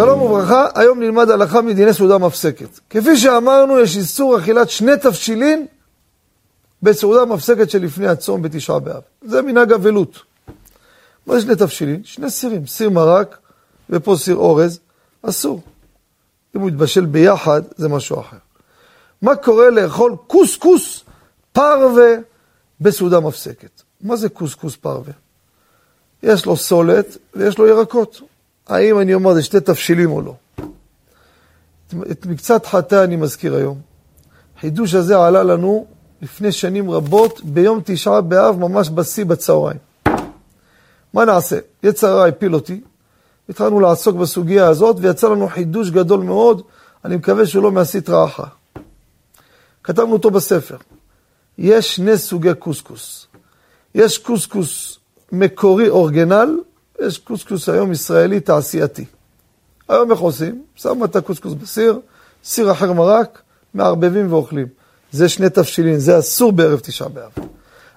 שלום וברכה, היום נלמד הלכה מדיני סעודה מפסקת. כפי שאמרנו, יש איסור אכילת שני תבשילין בסעודה מפסקת שלפני הצום בתשעה באב. זה מנהג אבלות. מה זה שני תבשילין? שני סירים, סיר מרק ופה סיר אורז, אסור. אם הוא יתבשל ביחד, זה משהו אחר. מה קורה לאכול קוסקוס פרווה בסעודה מפסקת? מה זה קוסקוס פרווה? יש לו סולת ויש לו ירקות. האם אני אומר זה שתי תבשילים או לא? את מקצת חטא אני מזכיר היום. חידוש הזה עלה לנו לפני שנים רבות, ביום תשעה באב, ממש בשיא בצהריים. מה נעשה? יצר הרע הפיל אותי, התחלנו לעסוק בסוגיה הזאת, ויצא לנו חידוש גדול מאוד, אני מקווה שהוא לא מהסטרא אחרא. כתבנו אותו בספר. יש שני סוגי קוסקוס. יש קוסקוס מקורי אורגנל, יש קוסקוס היום ישראלי תעשייתי. היום איך עושים? שמו את הקוסקוס בסיר, סיר אחר מרק, מערבבים ואוכלים. זה שני תבשילין, זה אסור בערב תשעה באב.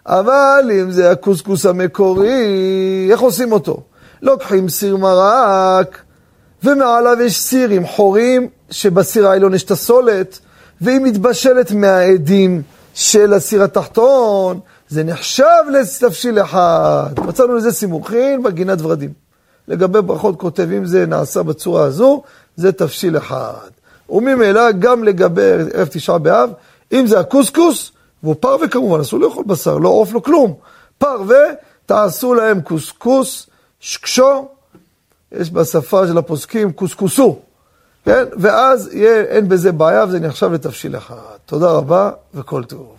אבל אם זה הקוסקוס המקורי, איך עושים אותו? לוקחים סיר מרק, ומעליו יש סיר עם חורים, שבסיר העליון יש את הסולת, והיא מתבשלת מהעדים של הסיר התחתון, זה נחשב לתבשיל אחד. מצאנו לזה סימוכין בגינת ורדים. לגבי ברכות כותב, אם זה נעשה בצורה הזו, זה תבשיל אחד. וממילא גם לגבי ערב תשעה באב, אם זה הקוסקוס, והוא פרווה כמובן, אסור לאכול בשר, לא עוף, לא כלום. פרווה, תעשו להם קוסקוס, שקשו, יש בשפה של הפוסקים קוסקוסו, כן? ואז יהיה, אין בזה בעיה וזה נחשב לתבשיל אחד. תודה רבה וכל טוב.